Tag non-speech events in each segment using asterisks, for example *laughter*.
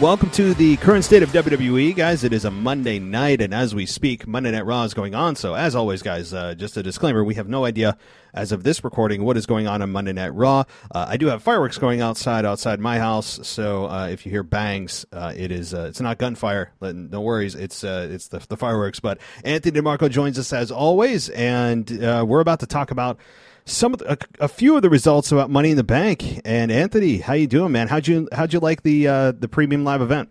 Welcome to the current state of WWE, guys. It is a Monday night, and as we speak, Monday Night Raw is going on. So, as always, guys, uh, just a disclaimer: we have no idea, as of this recording, what is going on on Monday Night Raw. Uh, I do have fireworks going outside outside my house, so uh, if you hear bangs, uh, it is uh, it's not gunfire. No worries, it's uh, it's the, the fireworks. But Anthony Di Marco joins us as always, and we're about to talk about some of the, a, a, few of the results about Money in the Bank. And Anthony, how you doing, man? How'd you how'd you like the uh, the premium live event?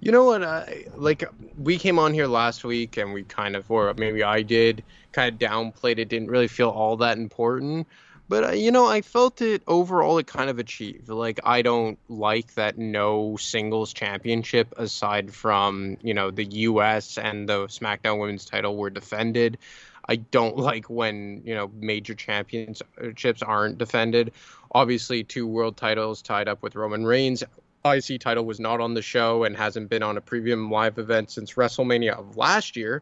You know what? I, like we came on here last week and we kind of, or maybe I did, kind of downplayed it. Didn't really feel all that important. But uh, you know, I felt it overall. It kind of achieved. Like I don't like that no singles championship aside from you know the U.S. and the SmackDown Women's title were defended. I don't *laughs* like when you know major championships aren't defended. Obviously, two world titles tied up with Roman Reigns. IC title was not on the show and hasn't been on a premium live event since WrestleMania of last year.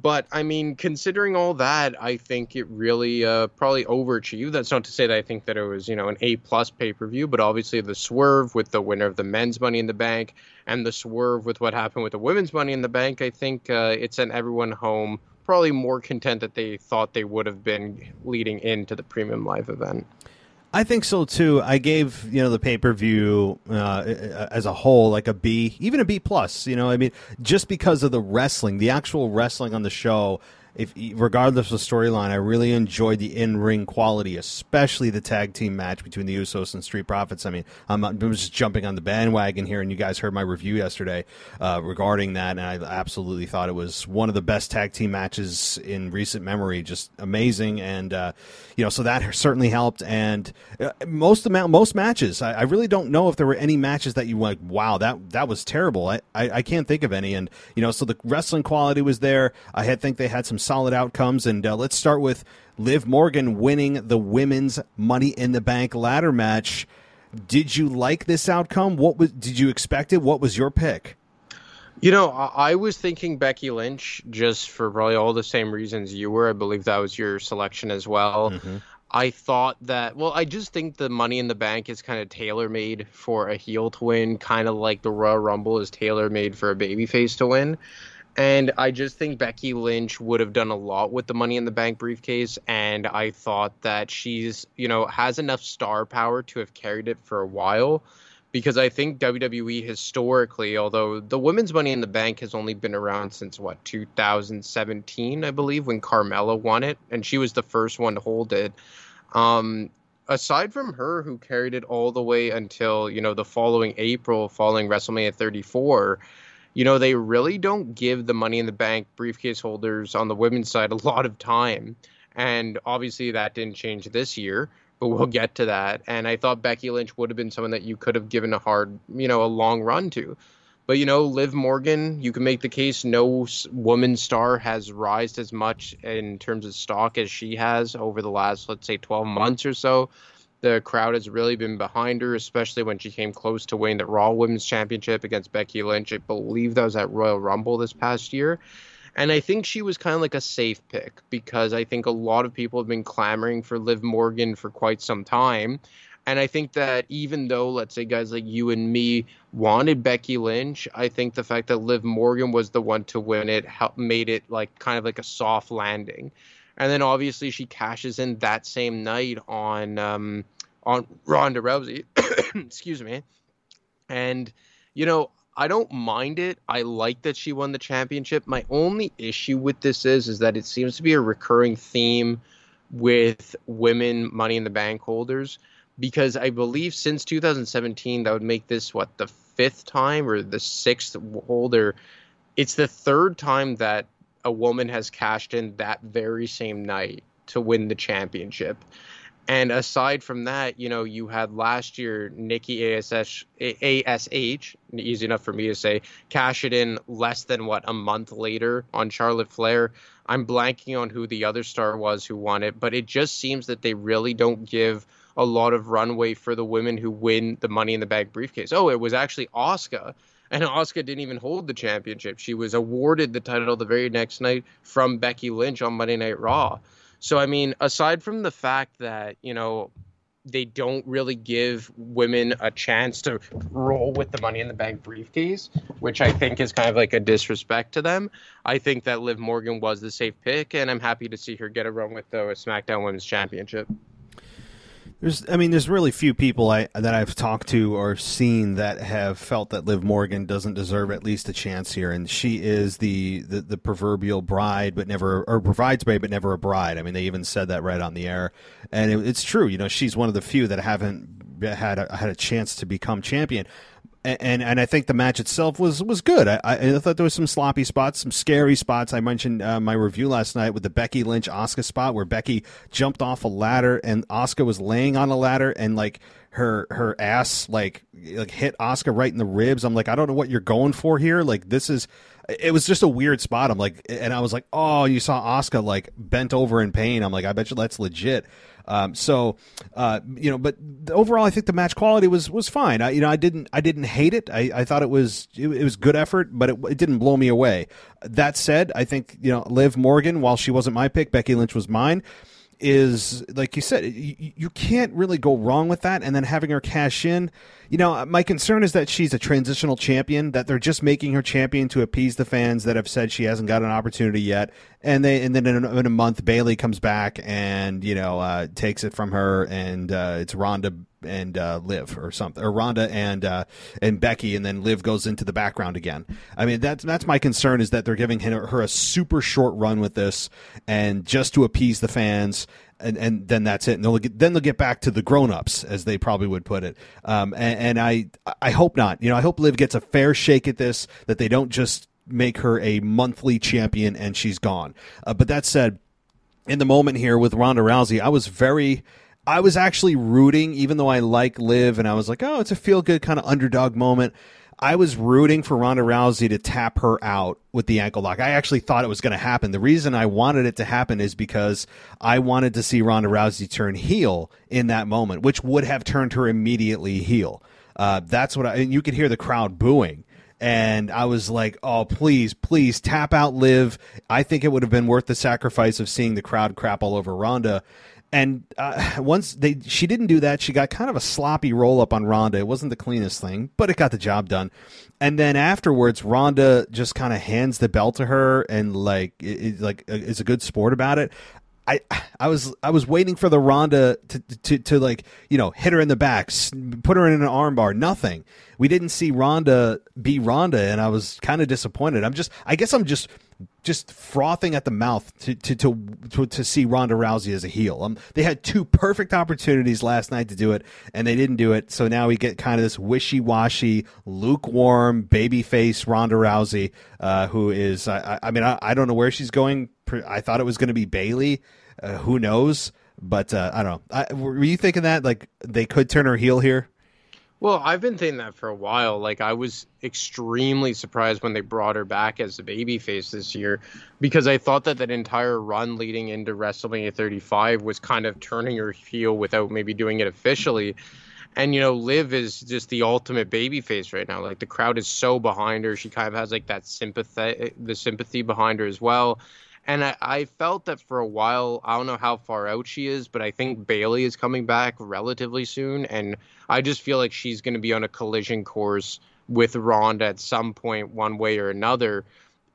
But I mean, considering all that, I think it really uh, probably overachieved. That's not to say that I think that it was you know an A plus pay per view, but obviously the swerve with the winner of the men's Money in the Bank and the swerve with what happened with the women's Money in the Bank, I think uh, it sent everyone home probably more content that they thought they would have been leading into the premium live event. I think so too. I gave you know the pay per view uh, as a whole like a B, even a B plus. You know, I mean, just because of the wrestling, the actual wrestling on the show if regardless of storyline, I really enjoyed the in ring quality, especially the tag team match between the Usos and Street Profits. I mean, I'm, I'm just jumping on the bandwagon here, and you guys heard my review yesterday uh, regarding that, and I absolutely thought it was one of the best tag team matches in recent memory. Just amazing, and uh, you know, so that certainly helped. And uh, most amount, most matches, I, I, really don't know if there were any matches that you like. Wow, that that was terrible. I, I, I can't think of any, and you know, so the wrestling quality was there. I had think they had some solid outcomes. And uh, let's start with Liv Morgan winning the women's Money in the Bank ladder match. Did you like this outcome? What was? Did you expect it? What was your pick? You know, I was thinking Becky Lynch just for probably all the same reasons you were. I believe that was your selection as well. Mm-hmm. I thought that, well, I just think the Money in the Bank is kind of tailor made for a heel to win, kind of like the Royal Rumble is tailor made for a babyface to win. And I just think Becky Lynch would have done a lot with the Money in the Bank briefcase. And I thought that she's, you know, has enough star power to have carried it for a while. Because I think WWE historically, although the women's Money in the Bank has only been around since what 2017, I believe, when Carmella won it, and she was the first one to hold it. Um, aside from her, who carried it all the way until you know the following April, following WrestleMania 34 you know, they really don't give the money in the bank briefcase holders on the women's side a *laughs* lot of time. And obviously that didn't change this year, but we'll get to that. And I thought Becky Lynch would have been someone that you could have given a hard, you know, a long run to. But you know, Liv Morgan, you can make the case no woman star has rised as much in terms of stock as she has over the last, let's say, 12 months or so the crowd has really been behind her, especially when she came close to winning the Raw Women's Championship against Becky Lynch. I believe that was at Royal Rumble this past year. And I think she was kind of like a safe pick because I think a lot of people have been clamoring for Liv Morgan for quite some time. And I think that even though, let's say, guys like you and me wanted Becky Lynch, I think the fact that Liv Morgan was the one to win it helped, made it like kind of like a soft landing and then obviously she cashes in that same night on um, on Ronda Rousey. *coughs* Excuse me. And you know, I don't mind it. I like that she won the championship. My only issue with this is is that it seems to be a recurring theme with women Money in the Bank holders because I believe since 2017 that would make this what the fifth time or the sixth holder. It's the third time that a woman has cashed in that very same night to win the championship. And aside from that, you know, you had last year Nikki ASH, ASH, easy enough for me to say, cash it in less than what a month later on Charlotte Flair. I'm blanking on who the other star was who won it, but it just seems that they really don't give a lot of runway for the women who win the Money in the Bag briefcase. Oh, it was actually Asuka, and Asuka didn't even hold the championship. She was awarded the title the very next night from Becky Lynch on Monday Night Raw. So I mean, aside from the fact that you know they don't really give women a chance to roll with the money in the bank briefcase, which I think is kind of like a disrespect to them. I think that Liv Morgan was the safe pick, and I'm happy to see her get a run with the SmackDown Women's Championship. There's, I mean, there's really few people I that I've talked to or seen that have felt that Liv Morgan doesn't deserve at least a chance here, and she is the the, the proverbial bride, but never or bridesmaid, but never a bride. I mean, they even said that right on the air, and it, it's true. You know, she's one of the few that haven't had a, had a chance to become champion and and I think the match itself was was good. I, I thought there was some sloppy spots, some scary spots. I mentioned uh, my review last night with the Becky Lynch Asuka spot where Becky jumped off a ladder and Asuka was laying on a ladder and like her her ass like like hit Asuka right in the ribs. I'm like, I don't know what you're going for here. Like this is it was just a weird spot. I'm like, and I was like, oh, you saw Asuka like bent over in pain. I'm like, I bet you that's legit. Um, so, uh, you know, but overall, I think the match quality was was fine. I, you know, I didn't I didn't hate it. I, I thought it was it, it was good effort, but it, it, didn't blow me away. That said, I think you know, Liv Morgan, while she wasn't my pick, Becky Lynch was mine is like you said you, you, can't really go wrong with that. And then having her cash in you know my concern is that she's a transitional champion that they're just making her champion to appease the fans that have said she hasn't got an opportunity yet. And they and then in a, in a month Bayley comes back and you know uh, takes it from her and uh, it's ronda and uh, Liv or something, or Ronda and uh, and Becky, and then Liv goes into the background again. I mean, that's that's my concern is that they're giving her a super short run with this, and just to appease the fans. And, and then that's it. And they'll get, then they'll get back to the grown ups, as they probably would put it. Um, and, and I I hope not. You know, I hope Liv gets a fair shake at this. That they don't just make her a monthly champion and she's gone. Uh, but that said, in the moment here with Ronda Rousey, I was very I was actually rooting, even though I like Liv, and I was like, oh, it's a feel good kind of underdog moment. I was rooting for Ronda Rousey to tap her out with the ankle lock. I actually thought it was going to happen. The reason I wanted it to happen is because I wanted to see Ronda Rousey turn heel in that moment, which would have turned her immediately heel. Uh, that's what I, and you could hear the crowd booing. And I was like, oh, please, please tap out Liv. I think it would have been worth the sacrifice of seeing the crowd crap all over Ronda and uh, once they she didn't do that. She got kind of a sloppy roll up on Ronda it wasn't the cleanest thing but it got the job done. And then afterwards Ronda just kind of hands the belt to her and like it, like uh, is a good sport about it I I was I was waiting for the Ronda to, to to like you know hit her in the back, put her in an armbar. Nothing. We didn't see Ronda be Ronda, and I was kind of disappointed. I'm just I guess I'm just just frothing at the mouth to to to to, to see Ronda Rousey as a heel. Um, they had two perfect opportunities last night to do it, and they didn't do it. So now we get kind of this wishy washy, lukewarm babyface Ronda Rousey, uh, who is I, I mean I, I, don't know where she's going. I thought it was going to be Bayley. Uh, who knows? But uh, I don't know. I, were you thinking that like they could turn her heel here? Well, I've been thinking that for a while. Like I was extremely surprised when they brought her back as a babyface this year, because I thought that that entire run leading into WrestleMania 35 was kind of turning her heel without maybe doing it officially. And you know, Liv is just the ultimate babyface right now. Like the crowd is so behind her. She kind of has like that sympathy, the sympathy behind her as well. And I, I, felt that for a while, I don't know how far out she is, but I think Bayley is coming back relatively soon. And I just feel like she's going to be on a collision course with Ronda at some point, one way or another.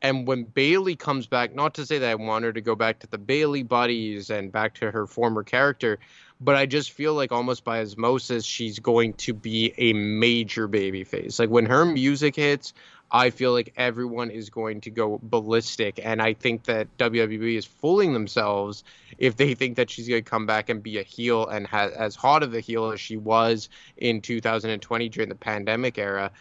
And when Bayley comes back, not to say that I want her to go back to the Bayley buddies and back to her former character, but I just feel like almost by osmosis, she's going to be a major baby face. Like when her music hits, I feel like everyone is going to go ballistic. And I think that WWE is fooling themselves if they think that she's going to come back and be a heel and ha- as hot of a heel as she was in 2020 during the pandemic era.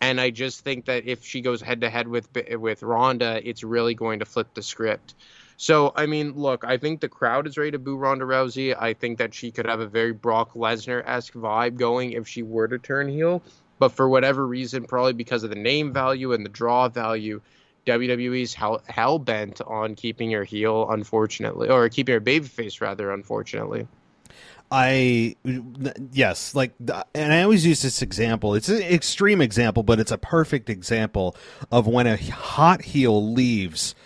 And I just think that if she goes head to head with with Ronda, it's really going to flip the script. So, I mean, look, I think the crowd is ready to boo Ronda Rousey. I think that she could have a very Brock Lesnar esque vibe going if she were to turn heel. But for whatever reason, probably because of the name value and the draw value, WWE's hell, hell bent on keeping her heel, unfortunately, or keeping her babyface, rather, unfortunately. I yes, like, and I always use this example. It's an extreme example, but it's a perfect example of when a hot heel leaves.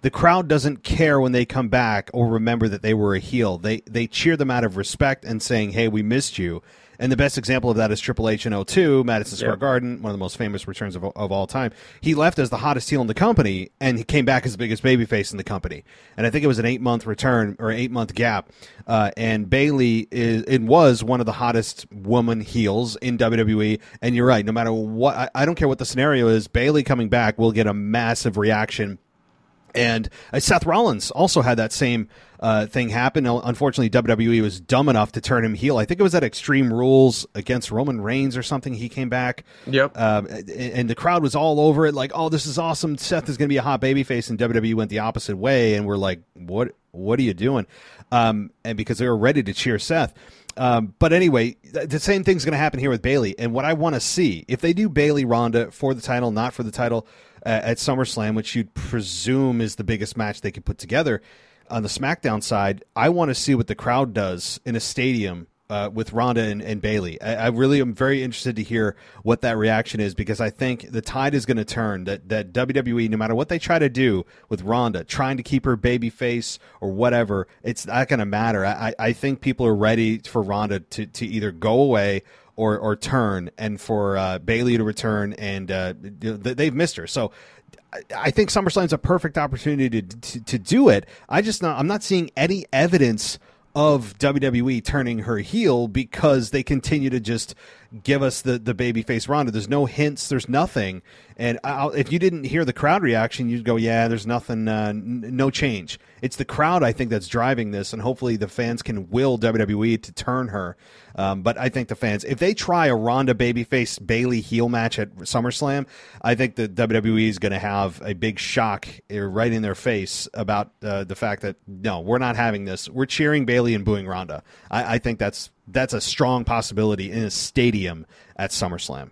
The crowd doesn't care when they come back or remember that they were a heel. They they cheer them out of respect and saying, "Hey, we missed you." And the best example of that is Triple H in 02, Madison Square Garden, one of the most famous returns of, of all time. He left as the hottest heel in the company, and he came back as the biggest babyface in the company. And I think it was an eight month return or eight month gap. Uh, and Bayley is it was one of the hottest woman heels in WWE. And you're right, no matter what, I, I don't care what the scenario is, Bayley coming back will get a massive reaction and uh, Seth Rollins also had that same uh, thing happen. Unfortunately, WWE was dumb enough to turn him heel. I think it was at Extreme Rules against Roman Reigns or something. He came back. Yep. Um, and the crowd was all over it, like, "Oh, this is awesome! Seth is going to be a hot babyface." And WWE went the opposite way, and we're like, "What? What are you doing?" Um, and because they were ready to cheer Seth. Um, but anyway, the same thing's going to happen here with Bayley. And what I want to see, if they do Bayley Ronda for the title, not for the title, at SummerSlam, which you'd presume is the biggest match they could put together. On the SmackDown side, I want to see what the crowd does in a stadium uh, with Ronda and, and Bayley. I, I, really am very interested to hear what that reaction is because I think the tide is going to turn. That that WWE, no matter what they try to do with Ronda, trying to keep her baby face or whatever, it's not going to matter. I, I think people are ready for Ronda to, to either go away or or turn, and for uh, Bayley to return, and uh, they've missed her. So I think SummerSlam's a perfect opportunity to, to, to do it. I just not I'm not seeing any evidence of WWE turning her heel because they continue to just give us the the babyface Ronda. There's no hints. There's nothing. And I'll, if you didn't hear the crowd reaction, you'd go, "Yeah, there's nothing. Uh, n- no change." It's the crowd, I think, that's driving this, and hopefully the fans can will WWE to turn her. Um, but I think the fans, if they try a Ronda babyface Bayley heel match at SummerSlam, I think the WWE is going to have a big shock uh, right in their face about uh, the fact that no, we're not having this. We're cheering Bayley and booing Ronda. I, I think that's that's a strong possibility in a stadium at SummerSlam.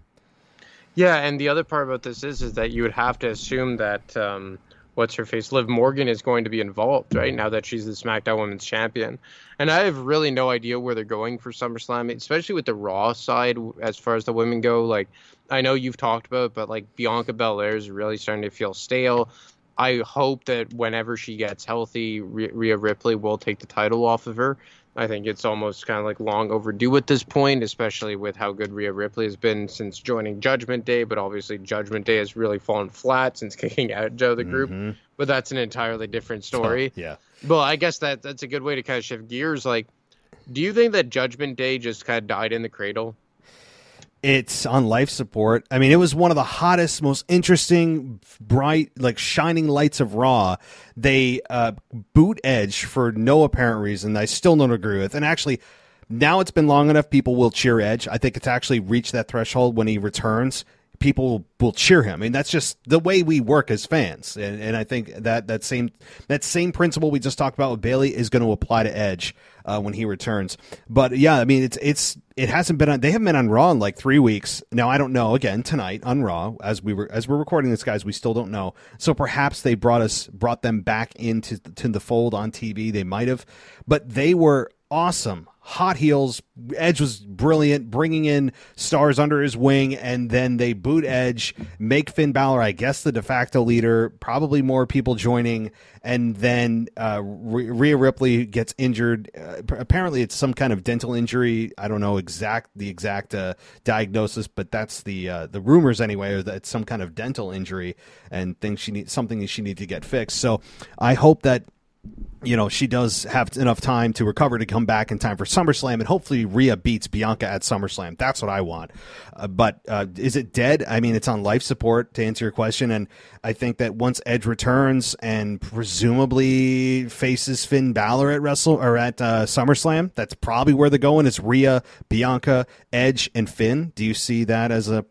Yeah, and the other part about this is is that you would have to assume that um, what's her face, Liv Morgan is going to be involved, right? Now that she's the SmackDown Women's Champion, and I have really no idea where they're going for SummerSlam, especially with the Raw side as far as the women go. Like, I know you've talked about, but like Bianca Belair is really starting to feel stale. I hope that whenever she gets healthy, Rhea Ripley will take the title off of her. I think it's almost kind of like long overdue at this point, especially with how good Rhea Ripley has been since joining Judgment Day. But obviously, Judgment Day has really fallen flat since *laughs* kicking out Joe the group. Mm-hmm. But that's an entirely different story. *laughs* yeah. Well, I guess that that's a good way to kind of shift gears. Like, do you think that Judgment Day just kind of died in the cradle? It's on life support. I mean, it was one of the hottest, most interesting, bright, like shining lights of Raw. They uh, boot Edge for no apparent reason. I still don't agree with. And actually, now it's been long enough. People will cheer Edge. I think it's actually reached that threshold when he returns people will cheer him. I mean, that's just the way we work as fans. And, and I think that that same that same principle we just talked about with Bayley is going to apply to Edge uh, when he returns. But yeah, I mean, it's it's it hasn't been on. They haven't been on Raw in like three weeks now. I don't know. Again, tonight on Raw, as we were as we're recording this, guys, we still don't know. So perhaps they brought us brought them back into to the fold on TV. They might have, but they were awesome hot heels. Edge was brilliant, bringing in stars under his wing, and then they boot Edge, make Finn Balor, I guess, the de facto leader. Probably more people joining, and then uh, Rhea Ripley gets injured. Uh, apparently, it's some kind of dental injury. I don't know exact the exact uh, diagnosis, but that's the uh, the rumors anyway. That it's some kind of dental injury and things she needs something she needs to get fixed. So I hope that you know, she does have enough time to recover to come back in time for SummerSlam, and hopefully Rhea beats Bianca at SummerSlam. That's what I want. Uh, but uh, is it dead? I mean, it's on life support to answer your question, and I think that once Edge returns and presumably faces Finn Balor at Wrestle or at uh, SummerSlam, that's probably where they're going. Is Rhea, Bianca, Edge, and Finn? Do you see that as a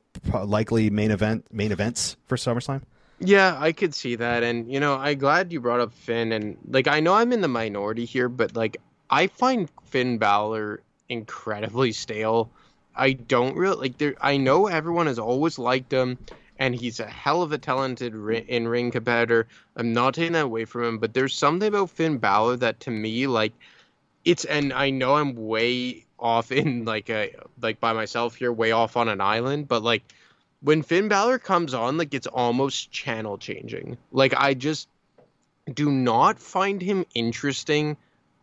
likely main event? Main events for SummerSlam? Yeah, I could see that, and you know, I'm glad you brought up Finn, and like I know I'm in the minority here, but like I find Finn Balor incredibly stale. I don't really like there. I know everyone has always liked him, and he's a hell of a talented in ring competitor. I'm not taking that away from him, but there's something about Finn Balor that to me, like, it's and I know I'm way off in like a like by myself here, way off on an island, but like when Finn Balor comes on, like it's almost channel changing. Like I just do not find him interesting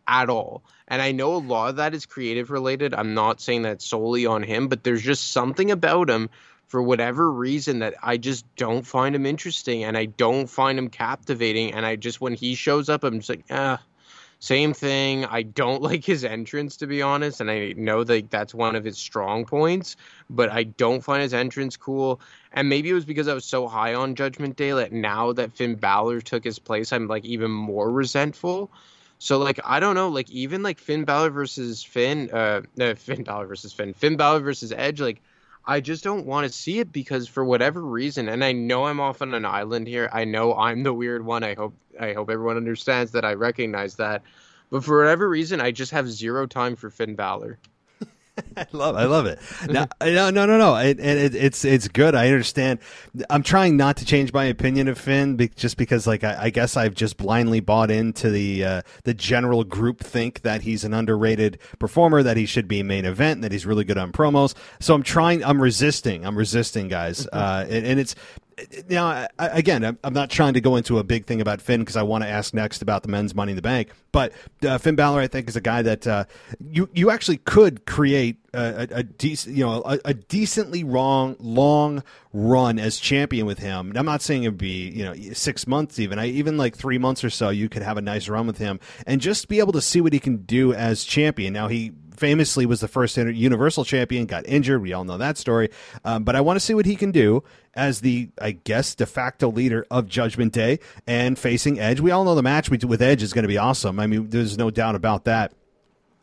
at all. And I know a lot of that is creative related. I'm not saying that solely on him, but there's just something about him for whatever reason that I just don't find him interesting and I don't find him captivating. And I just, when he shows up, I'm just like, ah, same thing. I don't *laughs* like his entrance, to be honest, and I know that that's one of his strong points, but I don't find his entrance cool. And maybe it was because I was so high on Judgment Day that now that Finn Balor took his place, I'm like even more resentful. So like I don't know, like even like Finn Balor versus Finn, uh, no, *laughs* Finn Balor versus Finn, Finn Balor versus Edge, like I just don't want to see it because for whatever reason, and I know I'm off on an island here. I know I'm the weird one. I hope I hope everyone understands that I recognize that. But for whatever reason, I just have zero time for Finn Balor. I *laughs* love, I love it. *laughs* No, no, no, no, no. It, it, it's it's good. I understand. I'm trying not to change my opinion of Finn, be, just because, like, I, I, guess I've just blindly bought into the uh, the general group think that he's an underrated performer, that he should be main event, that he's really good on promos. So I'm trying. I'm resisting. I'm resisting, guys. Mm-hmm. Uh, and, and it's now again i'm not trying to go into a big thing about finn because i want to ask next about the men's money in the bank but uh, finn Balor, i think is a guy that uh, you you actually could create a, a, a decent you know a, a, decently wrong long run as champion with him. I'm not saying it would be you know six months even. I even like three months or so you could have a nice run with him and just be able to see what he can do as champion. Now he famously was the first Universal champion, got injured. We all know that story. Um, but I want to see what he can do as the, I guess, de facto leader of Judgment Day and facing Edge. We all know the match with Edge is going to be awesome. I mean, there's no doubt about that.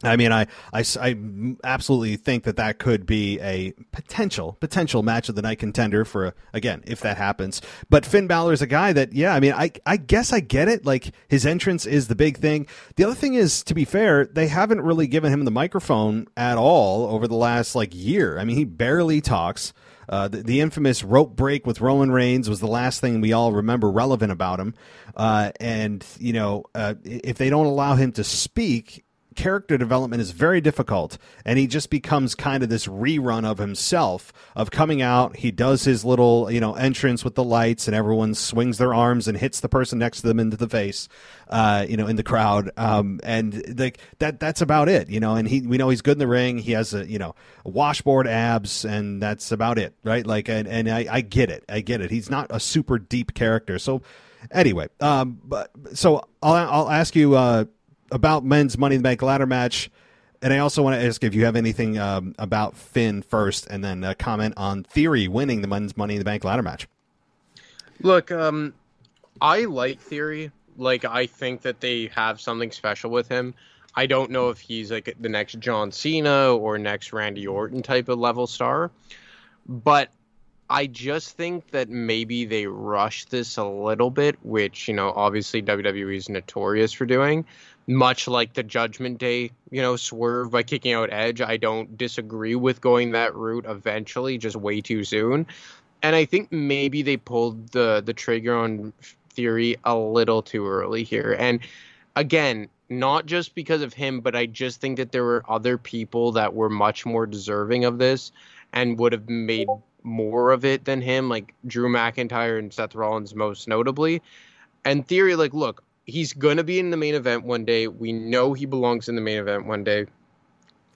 I mean, I, I, I absolutely think that that could be a potential potential match of the night contender for again if that happens. But Finn Balor is a guy that yeah, I mean, I I guess I get it. Like his entrance is the big thing. The other thing is, to be fair, they haven't really given him the microphone at all over the last like year. I mean, he barely talks. Uh, the, the, infamous rope break with Roman Reigns was the last thing we all remember relevant about him. Uh, and, you know, uh, if they don't allow him to speak, character development is very difficult and he just becomes kind of this rerun of himself of coming out he does his little you know entrance with the lights and everyone swings their arms and hits the person next to them into the face uh, you know in the crowd um, and like that that's about it you know and he we know he's good in the ring he has a you know washboard abs and that's about it right? Like and, and I, I get it i get it. He's not a super deep character. So anyway um but so i'll i'll ask you uh about men's Money in the Bank ladder match. And I also want to ask if you have anything um, about Finn first, and then uh, comment on Theory winning the men's Money in the Bank ladder match. Look, um, I like Theory. Like, I think that they have something special with him. I don't know if he's like the next John Cena or next Randy Orton type of level star, but I just think that maybe they rushed this a little bit, which, you know, obviously WWE is notorious for doing much like the Judgment Day, you know, swerve by kicking out Edge. I don't disagree with going that route eventually, just way too soon. And I think maybe they pulled the the trigger on Theory a little too early here. And again, not just because of him, but I just think that there were other people that were much more deserving of this and would have made more of it than him, like Drew McIntyre and Seth Rollins most notably. And Theory, like, look, he's going to be in the main event one day. We know he belongs in the main event one day.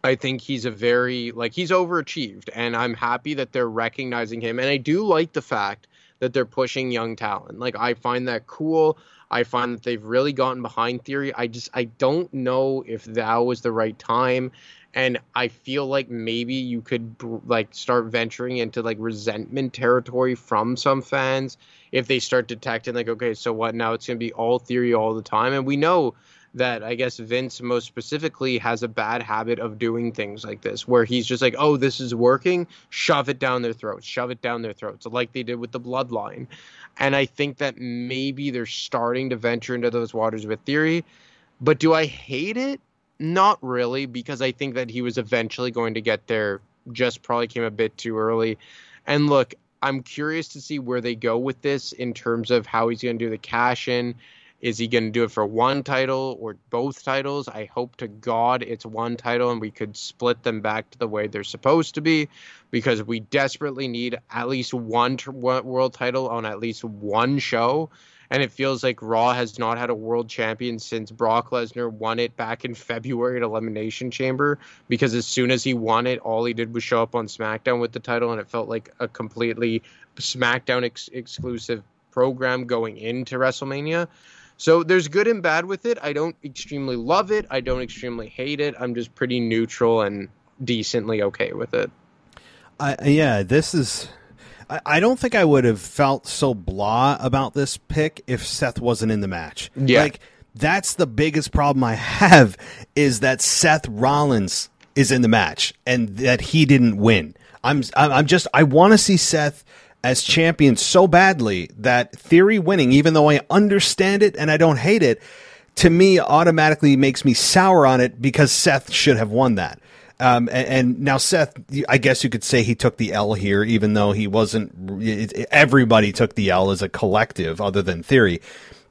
I think he's a very like he's overachieved and I'm happy that they're recognizing him and I do like the fact that they're pushing young talent. Like I find that cool. I find that they've really gotten behind theory. I just I don't know if that was the right time and I feel like maybe you could like start venturing into like resentment territory from some fans if they start detecting like okay so what now it's going to be all theory all the time and we know that I guess Vince most specifically has a bad habit of doing things like this, where he's just like, oh, this is working, shove it down their throats, shove it down their throats, like they did with the bloodline. And I think that maybe they're starting to venture into those waters with theory. But do I hate it? Not really, because I think that he was eventually going to get there, just probably came a bit too early. And look, I'm curious to see where they go with this in terms of how he's going to do the cash in is he going to do it for one title or both titles? I hope to God it's one title and we could split them back to the way they're supposed to be because we desperately need at least one world title on at least one show. And it feels like Raw has not had a world champion since Brock Lesnar won it back in February at Elimination Chamber. Because as soon as he won it, all he did was show up on SmackDown with the title, and it felt like a completely SmackDown ex- exclusive program going into WrestleMania. So there's good and bad with it. I don't extremely love it. I don't extremely hate it. I'm just pretty neutral and decently okay with it. I, yeah, this is. I, I don't think I would have felt so blah about this pick if Seth wasn't in the match. Yeah. Like, that's the biggest problem I have is that Seth Rollins is in the match and that he didn't win. I'm I'm just I want to see Seth as champion so badly that Theory winning, even though I understand it and I don't hate it, to me automatically makes me sour on it because Seth should have won that. Um, and, and, now Seth, I guess you could say he took the L here, even though he wasn't. Everybody took the L as a collective, other than Theory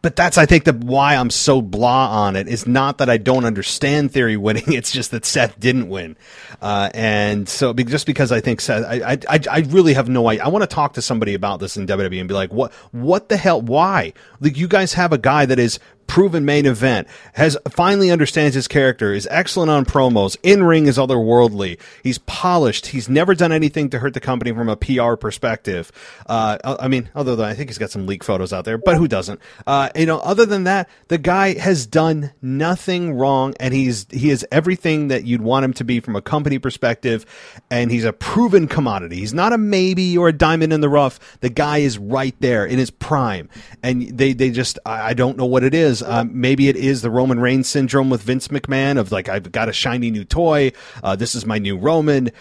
but that's I think the why I'm so blah on it is not that I don't understand Theory *laughs* winning. It's just that Seth didn't win, uh, and so just because I think Seth, I I, I really have no idea. I want to talk to somebody about this in WWE and be like, what what the hell? Why? Like you guys have a guy that is proven main event, has finally understands his character, is excellent on promos, in ring is otherworldly. He's polished. He's never done anything to hurt the company from a PR perspective. Uh, I mean, other than I think he's got some leak photos out there, but who doesn't? Uh, you know, other than that, the guy has done nothing wrong, and he's he is everything that you'd want him to be from a company perspective, and he's a proven commodity. He's not a maybe or a diamond in the rough. The guy is right there in his prime, and they they just I, I don't know what it is um, maybe it is the Roman Reigns syndrome with Vince McMahon of like I've got a shiny new toy. Uh, this is my new Roman.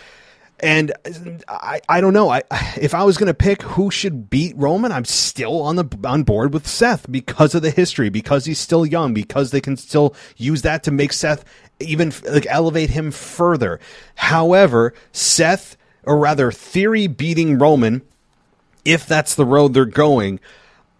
And I, I don't know. I if I was going to pick who should beat Roman, I'm still on the on board with Seth because of the history, because he's still young, because they can still use that to make Seth even like elevate him further. However, Seth or rather Theory beating Roman, if that's the road they're going,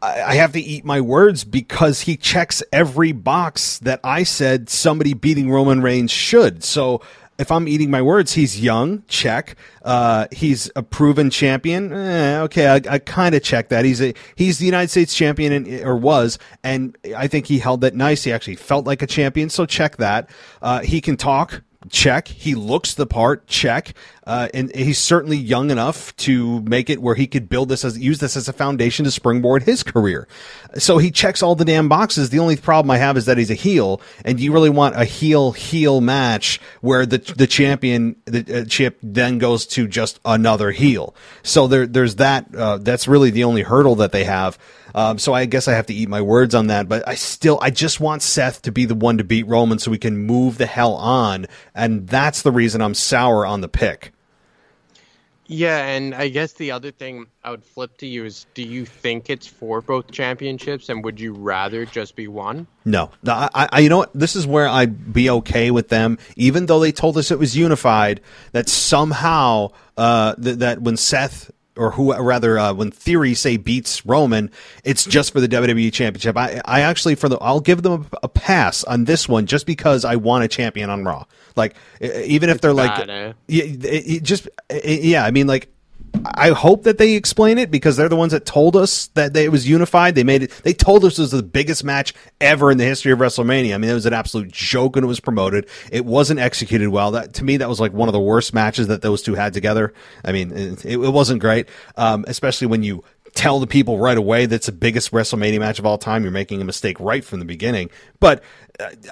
I have to eat my words because he checks every box that I said somebody beating Roman Reigns should. So if I'm eating my words, he's young, check. Uh, he's a proven champion. Eh, okay, I, I kind of check that. He's a he's the United States champion and, or was, and I think he held that nice. He actually felt like a champion, so check that. Uh, he can talk check. He looks the part, check. Uh, and he's certainly young enough to make it where he could build this as use this as a foundation to springboard his career. So he checks all the damn boxes. The only problem I have is that he's a heel, and you really want a heel heel match where the the champion the uh, chip then goes to just another heel. So there there's that. Uh, that's really the only hurdle that they have. Um, so I guess I have to eat my words on that. But I still, I just want Seth to be the one to beat Roman so we can move the hell on. And that's the reason I'm sour on the pick. Yeah, and I guess the other thing I would flip to you is do you think it's for both championships and would you rather just be one? No. I, I you know what? This is where I'd be okay with them, even though they told us it was unified, that somehow uh, th- that when Seth or who rather uh, when Theory say beats Roman, it's just for the WWE Championship. I I actually for the I'll give them a, a pass on this one just because I want a champion on Raw. Like even if they're like, eh? yeah, it, it just yeah. I mean like I hope that they explain it because they're the ones that told us that they, it was unified. They made it. They told us it was the biggest match ever in the history of WrestleMania. I mean, it was an absolute joke when it was promoted. It wasn't executed well. That to me, that was like one of the worst matches that those two had together. I mean, it, it wasn't great, um, especially when you tell the people right away that's the biggest WrestleMania match of all time. You're making a mistake right from the beginning. But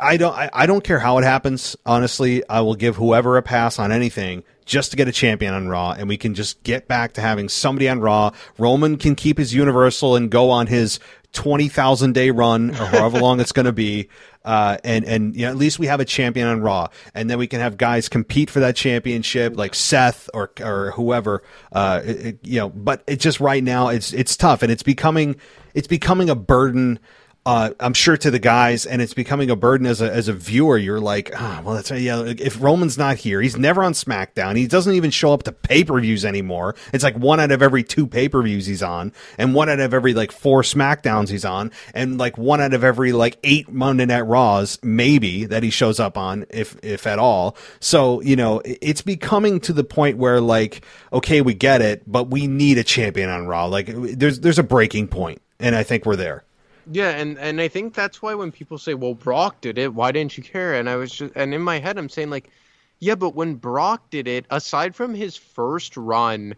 I don't. I, I don't care how it happens. Honestly, I will give whoever a pass on anything just to get a champion on Raw, and we can just get back to having somebody on Raw. Roman can keep his Universal and go on his twenty thousand day run, or however long it's going to be. uh, and and you know, at least we have a champion on Raw, and then we can have guys compete for that championship, like Seth or or whoever. Uh, it, you know, but it's just right now it's it's tough, and it's becoming it's becoming a burden uh, I'm sure to the guys, and it's becoming a burden as a as a viewer. You're like, ah, well, that's yeah. If Roman's not here, he's never on SmackDown. He doesn't even show up to pay per views anymore. It's like one out of every two pay per views he's on, and one out of every like four SmackDowns he's on, and like one out of every like eight Monday Night Raws maybe that he shows up on, if if at all. So you know, it's becoming to the point where like, okay, we get it, but we need a champion on Raw. Like, there's there's a breaking point, and I think we're there. Yeah, and and I think that's why when people say, "Well, Brock did it, why didn't you care?" and I was just and in my head I'm saying like, yeah, but when Brock did it, aside from his first run,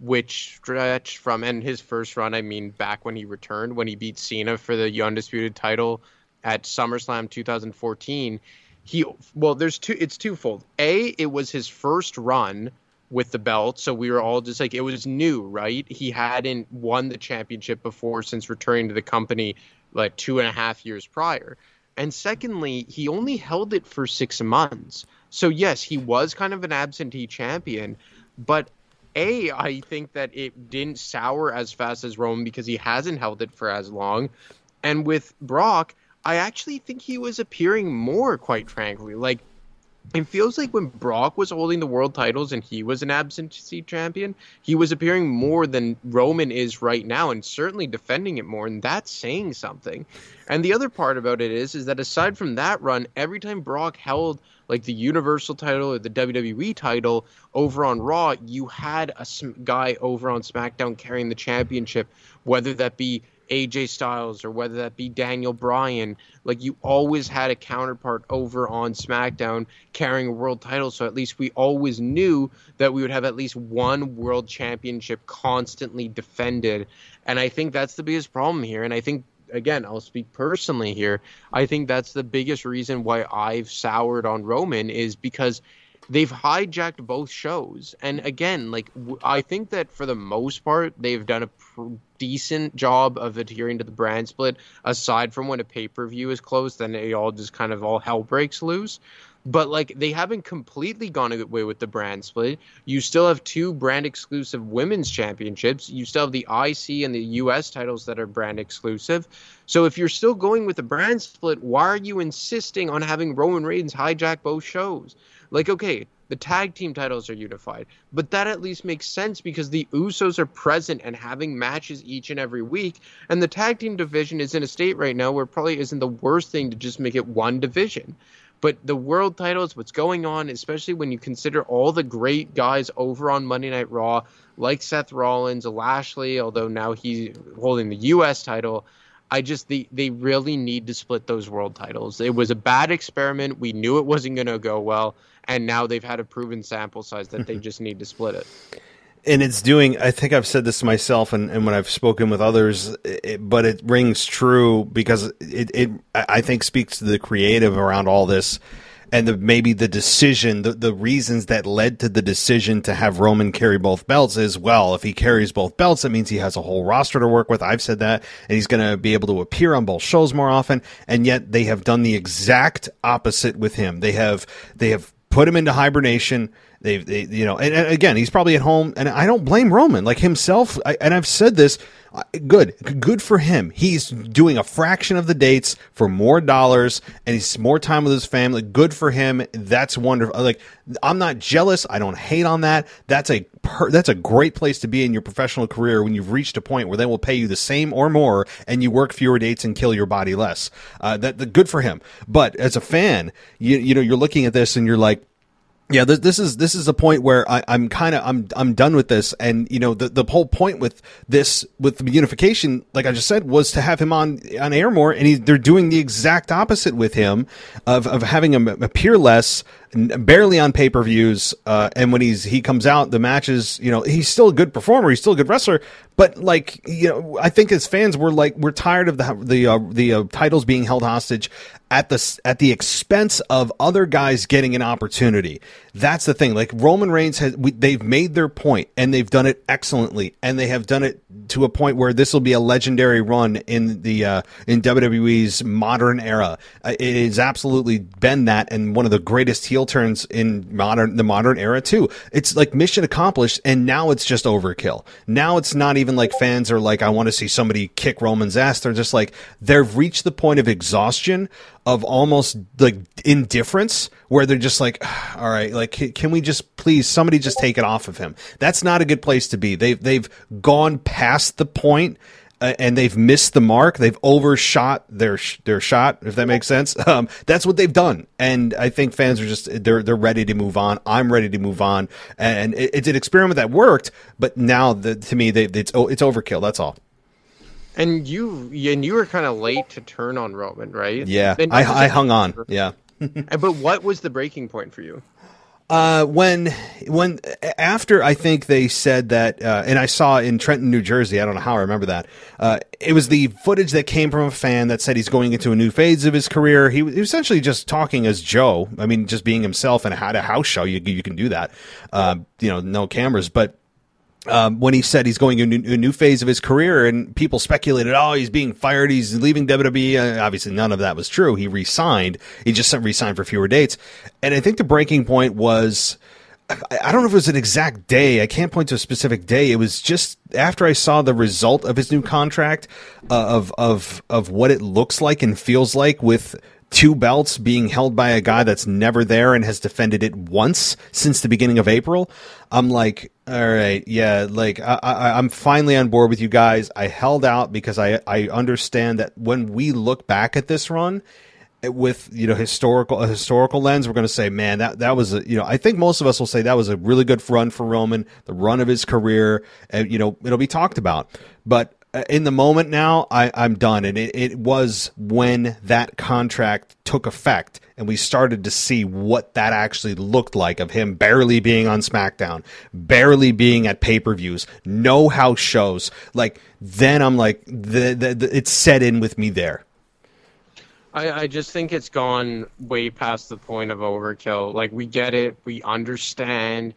which stretched from and his first run, I mean back when he returned when he beat Cena for the undisputed title at SummerSlam 2014, he well, there's two. It's twofold. A, it was his first run with the belt. So we were all just like, it was new, right? He hadn't won the championship before since returning to the company like two and a half years prior. And secondly, he only held it for six months. So yes, he was kind of an absentee champion, but a, I think that it didn't sour as fast as Roman because he hasn't held it for as long. And with Brock, I actually think he was appearing more, quite frankly. Like it feels like when Brock was holding the world titles and he was an absentee champion, he was appearing more than Roman is right now and certainly defending it more and that's saying something. And the other part about it is is that aside from that run, every time Brock held like the Universal title or the WWE title over on Raw, you had a guy over on SmackDown carrying the championship, whether that be AJ Styles or whether that be Daniel Bryan. Like you always had a counterpart over on SmackDown carrying a world title, so at least we always knew that we would have at least one world championship constantly defended. And I think that's the biggest problem here. And I think again, I'll speak personally here. I think that's the biggest reason why I've soured on Roman is because they've hijacked both shows. And again, like I think that for the most part, they've done a pr- decent job of adhering to the brand split. Aside from when a pay per view is closed, then it all just kind of all hell breaks loose. But like they haven't completely gone away with the brand split. You still have two brand exclusive women's championships. You still have the IC and the US titles that are brand exclusive. So if you're still going with the brand split, why are you insisting on having Roman Reigns hijack both shows? Like, okay, the tag team titles are unified, but that at least makes sense because the Usos are present and having matches each and every week, and the tag team division is in a state right now where it probably isn't the worst thing to just make it one division. But the world titles, what's going on, especially when you consider all the great guys over on Monday Night Raw, like Seth Rollins, Lashley, although now he's holding the U.S. title. I just they they really need to split those world titles. It was a bad experiment. We knew it wasn't going to go well, and now they've had a proven sample size that they *laughs* just need to split it. And it's doing. I think I've said this to myself, and, and when I've spoken with others, it, but it rings true because it, it I think speaks to the creative around all this and the, maybe the decision, the, the reasons that led to the decision to have Roman carry both belts is well, if he carries both belts, that means he has a whole roster to work with. I've said that, and he's going to be able to appear on both shows more often. And yet they have done the exact opposite with him. They have they have put him into hibernation. They've, they, you know, and, and, again, he's probably at home, and I don't blame Roman. Like himself, I, and I've said this good, good for him. He's doing a fraction of the dates for more dollars, and he's more time with his family. Good for him. That's wonderful. Like I'm not jealous. I don't hate on that. That's a per, that's a great place to be in your professional career when you've reached a point where they will pay you the same or more, and you work fewer dates and kill your body less. Uh, that, that good for him. But as a fan, you you know you're looking at this and you're like yeah, this, this, is this is a point where I, am kind of I'm I'm done with this, and you know the the whole point with this with the unification, like I just said, was to have him on on air more, and he, they're doing the exact opposite with him of of having him appear less, barely on pay per views, uh, and when he's he comes out, the matches, you know, he's still a good performer, he's still a good wrestler, but like you know, I think as fans, we're like we're tired of the the uh, the uh, titles being held hostage at the at the expense of other guys getting an opportunity. That's the thing. Like Roman Reigns has, we, they've made their point and they've done it excellently, and they have done it to a point where this will be a legendary run in the uh, in WWE's modern era. Uh, it has absolutely been that, and one of the greatest heel turns in modern the modern era too. It's like mission accomplished, and now it's just overkill. Now it's not even like fans are like, I want to see somebody kick Roman's ass. They're just like they've reached the point of exhaustion of almost like indifference where they're just like *sighs* all right like can we just please somebody just take it off of him. That's not a good place to be. They've they've gone past the uh, and they've missed the mark. They've overshot their their shot if that makes sense. *laughs* Um, that's what they've done. And i think fans are just they're they're ready to move on. I'm ready to move on. And it, it's an experiment that worked but now the, to me they, it's it's overkill. That's all and you and you were kind of late to turn on Roman, right? Yeah, I, I hung on. Yeah. *laughs* but what was the breaking point for you? Uh, when when after I think they said that, uh, and I saw in Trenton, New Jersey. I don't know how I remember that. Uh, it was the footage that came from a fan that said he's going into a new phase of his career. He was essentially just talking as Joe. I mean, just being himself and had a house show. You you can do that. Uh, you know, no cameras, but um, when he said he's going into a new phase of his career, and people speculated, oh, he's being fired, he's leaving WWE. Uh, obviously, none of that was true. He resigned. He just resigned for fewer dates. And I think the breaking point was. I don't know if it was an exact day. I can't point to a specific day. It was just after I saw the result of his new contract, uh, of of of what it looks like and feels like with two belts being held by a guy that's never there and has defended it once since the beginning of April. I'm like, all right, yeah, like I, I'm finally on board with you guys. I held out because I I understand that when we look back at this run with you know historical a historical lens we're going to say man that that was a you know i think most of us will say that was a really good run for roman the run of his career and you know it'll be talked about but Uh, in the moment now, I, I'm done. And it, it was when that contract took effect and we started to see what that actually looked like of him barely being on SmackDown, barely being at pay per views, no house shows. Like, then I'm like, the, the, the, it's set in with me there. I, I just think it's gone way past the point of overkill. Like, we get it, we understand.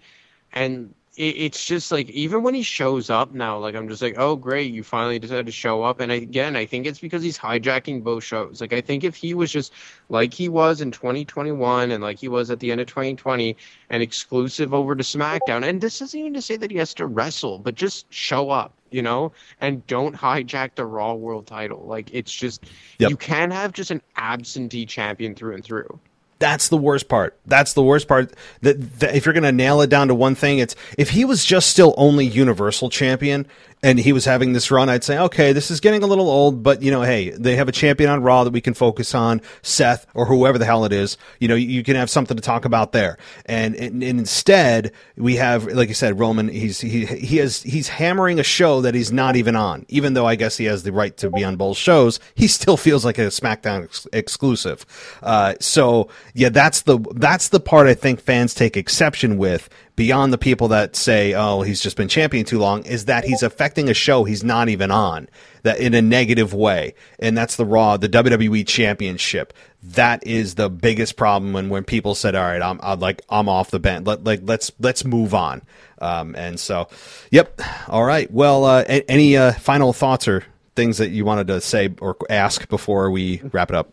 And it's just like even when he shows up now, like I'm just like, oh great, you finally decided to show up. And again, I think it's because he's hijacking both shows. Like I think if he was just like he was in 2021 and like he was at the end of 2020 and exclusive over to SmackDown, and this isn't even to say that he has to wrestle, but just show up, you know, and don't hijack the Raw World Title. Like it's just yep. you can have just an absentee champion through and through. That's the worst part. That's the worst part. That, that if you're going to nail it down to one thing, it's if he was just still only Universal Champion, and he was having this run, I'd say, okay, this is getting a little old, but you know, hey, they have a champion on Raw that we can focus on, Seth or whoever the hell it is. You know, you can have something to talk about there. And, and, and instead, we have, like you said, Roman. He's he he has he's hammering a show that he's not even on. Even though I guess he has the right to be on both shows, he still feels like a SmackDown ex- exclusive. Uh, so yeah, that's the that's the part I think fans take exception with beyond the people that say, "Oh, he's just been champion too long," is that he's affecting a show he's not even on that in a negative way, and that's the Raw, the WWE Championship. That is the biggest problem when when people said, "All right, I'm, I'm like I'm off the bench. Let like let's let's move on." Um, and so, yep. All right. Well, uh, any uh, final thoughts or things that you wanted to say or ask before we wrap it up?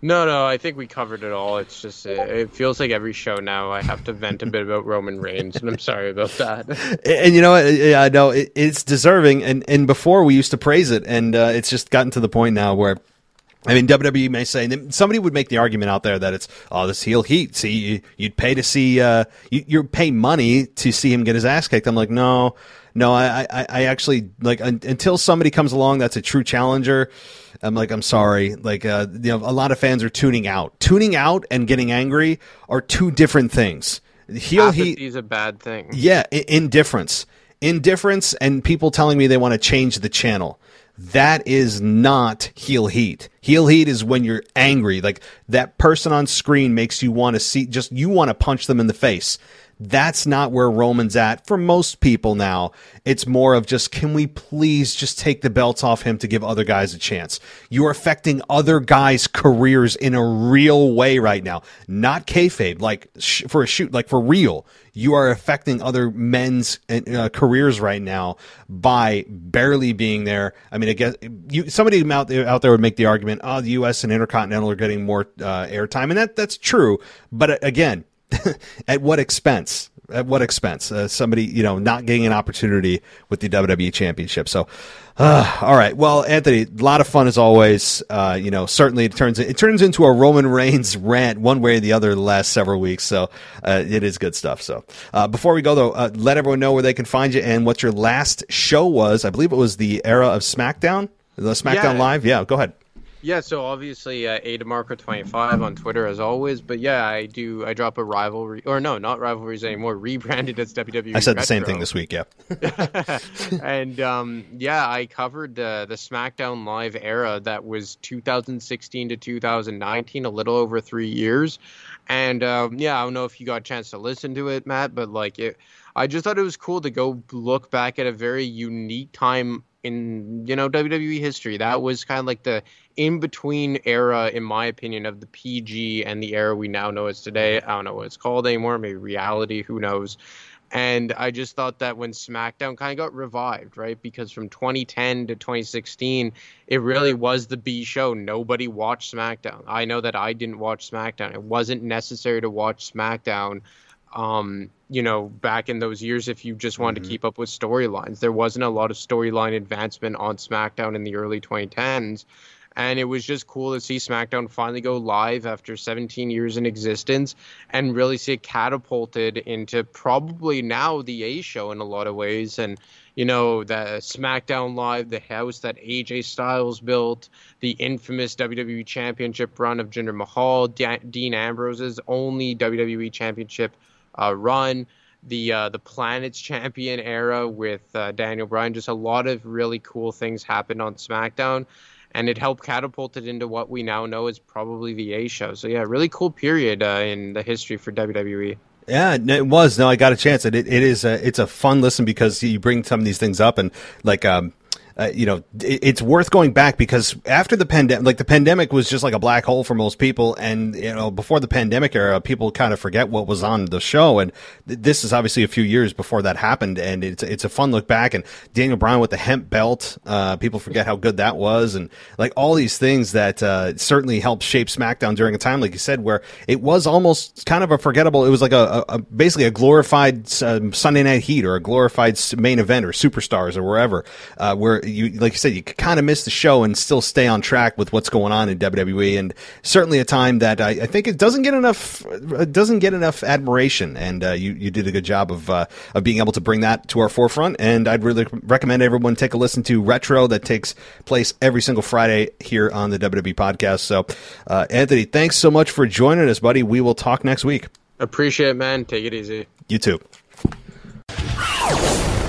No, no, I think we covered it all. It's just it, it, feels like every show now I have to vent a bit about Roman Reigns, and I'm sorry about that. *laughs* And, and you know, I know it, it's deserving. And and before we used to praise it, and uh, it's just gotten to the point now where. I mean, WWE may say somebody would make the argument out there that it's oh this heel heat. See, you'd pay to see uh, you, you pay money to see him get his ass kicked. I'm like, no, no, I, I, I actually like un, until somebody comes along that's a true challenger. I'm like, I'm sorry. Like, uh, you know, a lot of fans are tuning out. Tuning out and getting angry are two different things. Heel heat is a bad thing. Yeah, indifference, indifference, and people telling me they want to change the channel. That is not heel heat. Heel heat is when you're angry. Like that person on screen makes you want to see, just you want to punch them in the face That's not where Roman's at for most people now. It's more of just, can we please just take the belts off him to give other guys a chance? You're affecting other guys' careers in a real way right now, not kayfabe, like sh- for a shoot, like for real. You are affecting other men's uh, careers right now by barely being there. I mean, I guess you, somebody out there, out there would make the argument, oh, the U.S. and Intercontinental are getting more uh, airtime, and that that's true. But uh, again, *laughs* at what expense? At what expense? Uh, somebody, you know, not getting an opportunity with the WWE Championship. So, uh, all right. Well, Anthony, a lot of fun as always. Uh, you know, certainly it turns it turns into a Roman Reigns *laughs* rant one way or the other the last several weeks. So uh, it is good stuff. So uh, before we go though, uh, let everyone know where they can find you and what your last show was. I believe it was the era of SmackDown, the SmackDown Yeah. Live. Yeah, go ahead. Yeah, so obviously uh, AdaMarco25 on Twitter as always, but yeah, I do I drop a rivalry or no, not rivalries anymore, *laughs* rebranded as WWE. I said the same thing this week. Yeah. *laughs* and um, yeah, I covered uh, the SmackDown Live era that was 2016 to 2019, a little over three years. And um, yeah, I don't know if you got a chance to listen to it, Matt, but like it, I just thought it was cool to go look back at a very unique time in you know WWE history. That was kind of like the in between era, in my opinion, of the PG and the era we now know as today. I don't know what it's called anymore. Maybe reality. Who knows? And I just thought that when SmackDown kind of got revived, right? Because from 2010 to 2016, it really was the B show. Nobody watched SmackDown. I know that I didn't watch SmackDown. It wasn't necessary to watch SmackDown, um, you know, back in those years if you just wanted to keep up with storylines. There wasn't a lot of storyline advancement on SmackDown in the early 2010s and it was just cool to see SmackDown finally go live after 17 years in existence and really see it catapulted into probably now the A show in a lot of ways. And, you know, the SmackDown Live, the house that AJ Styles built, the infamous WWE Championship run of Jinder Mahal, Da- Dean Ambrose's only WWE Championship uh, run. The uh, the Planets Champion era with uh, Daniel Bryan, just a lot of really cool things happened on SmackDown and it helped catapult it into what we now know is probably the A show. So yeah, really cool period uh, in the history for WWE. Yeah, it was. No, I got a chance. It, it is. A, it's a fun listen because you bring some of these things up, and like, um, uh, you know, it, it's worth going back because after the pandemic, like the pandemic was just like a black hole for most people, and you know, before the pandemic era, people kind of forget what was on the show, and th- this is obviously a few years before that happened, and it's it's a fun look back. And Daniel Bryan with the hemp belt, uh, people forget how good that was, and like all these things that uh, certainly helped shape SmackDown during a time, like you said, where it was almost kind of a forgettable. It was like a, a, basically a glorified um, Sunday Night Heat or a glorified main event or Superstars or wherever, uh, where you like you said you could kind of miss the show and still stay on track with what's going on in WWE, and certainly a time that I, I think it doesn't get enough it doesn't get enough admiration, and uh, you you did a good job of uh, of being able to bring that to our forefront, and I'd really recommend everyone take a listen to Retro that takes place every single Friday here on the WWE podcast. So, uh, Anthony, thanks so much for joining us, buddy. We will talk next week. Appreciate it, man. Take it easy. You too.